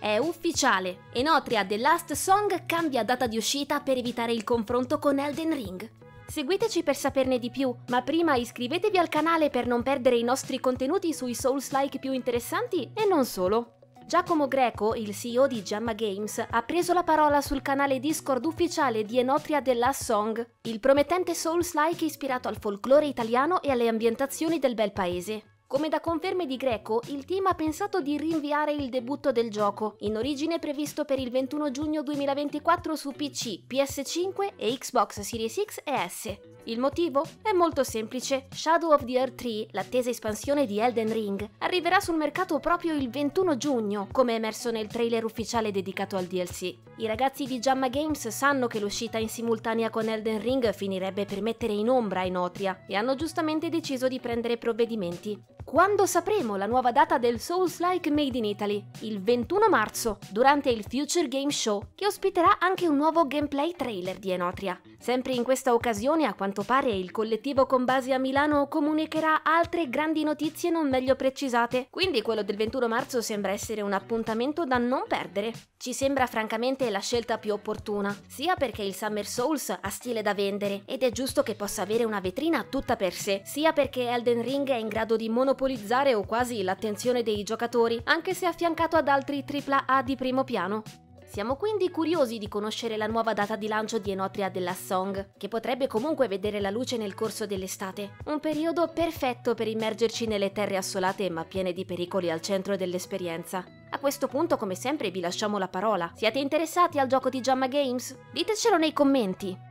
È ufficiale! Enotria The Last Song cambia data di uscita per evitare il confronto con Elden Ring. Seguiteci per saperne di più, ma prima iscrivetevi al canale per non perdere i nostri contenuti sui Souls-like più interessanti e non solo. Giacomo Greco, il CEO di Jamma Games, ha preso la parola sul canale Discord ufficiale di Enotria The Last Song, il promettente Souls-like ispirato al folklore italiano e alle ambientazioni del bel paese. Come da conferme di Greco, il team ha pensato di rinviare il debutto del gioco, in origine previsto per il 21 giugno 2024 su PC, PS5 e Xbox Series X e S. Il motivo? È molto semplice. Shadow of the Earth 3, l'attesa espansione di Elden Ring, arriverà sul mercato proprio il 21 giugno, come emerso nel trailer ufficiale dedicato al DLC. I ragazzi di Jamma Games sanno che l'uscita in simultanea con Elden Ring finirebbe per mettere in ombra Inotria e hanno giustamente deciso di prendere provvedimenti. Quando sapremo la nuova data del Souls-like Made in Italy? Il 21 marzo, durante il Future Game Show, che ospiterà anche un nuovo gameplay trailer di Enotria. Sempre in questa occasione, a quanto pare, il collettivo con base a Milano comunicherà altre grandi notizie non meglio precisate, quindi quello del 21 marzo sembra essere un appuntamento da non perdere. Ci sembra francamente la scelta più opportuna, sia perché il Summer Souls ha stile da vendere ed è giusto che possa avere una vetrina tutta per sé, sia perché Elden Ring è in grado di monopolizzare o quasi l'attenzione dei giocatori, anche se affiancato ad altri AAA di primo piano. Siamo quindi curiosi di conoscere la nuova data di lancio di Enotria della Song, che potrebbe comunque vedere la luce nel corso dell'estate, un periodo perfetto per immergerci nelle terre assolate ma piene di pericoli al centro dell'esperienza. A questo punto, come sempre, vi lasciamo la parola. Siete interessati al gioco di Jamma Games? Ditecelo nei commenti!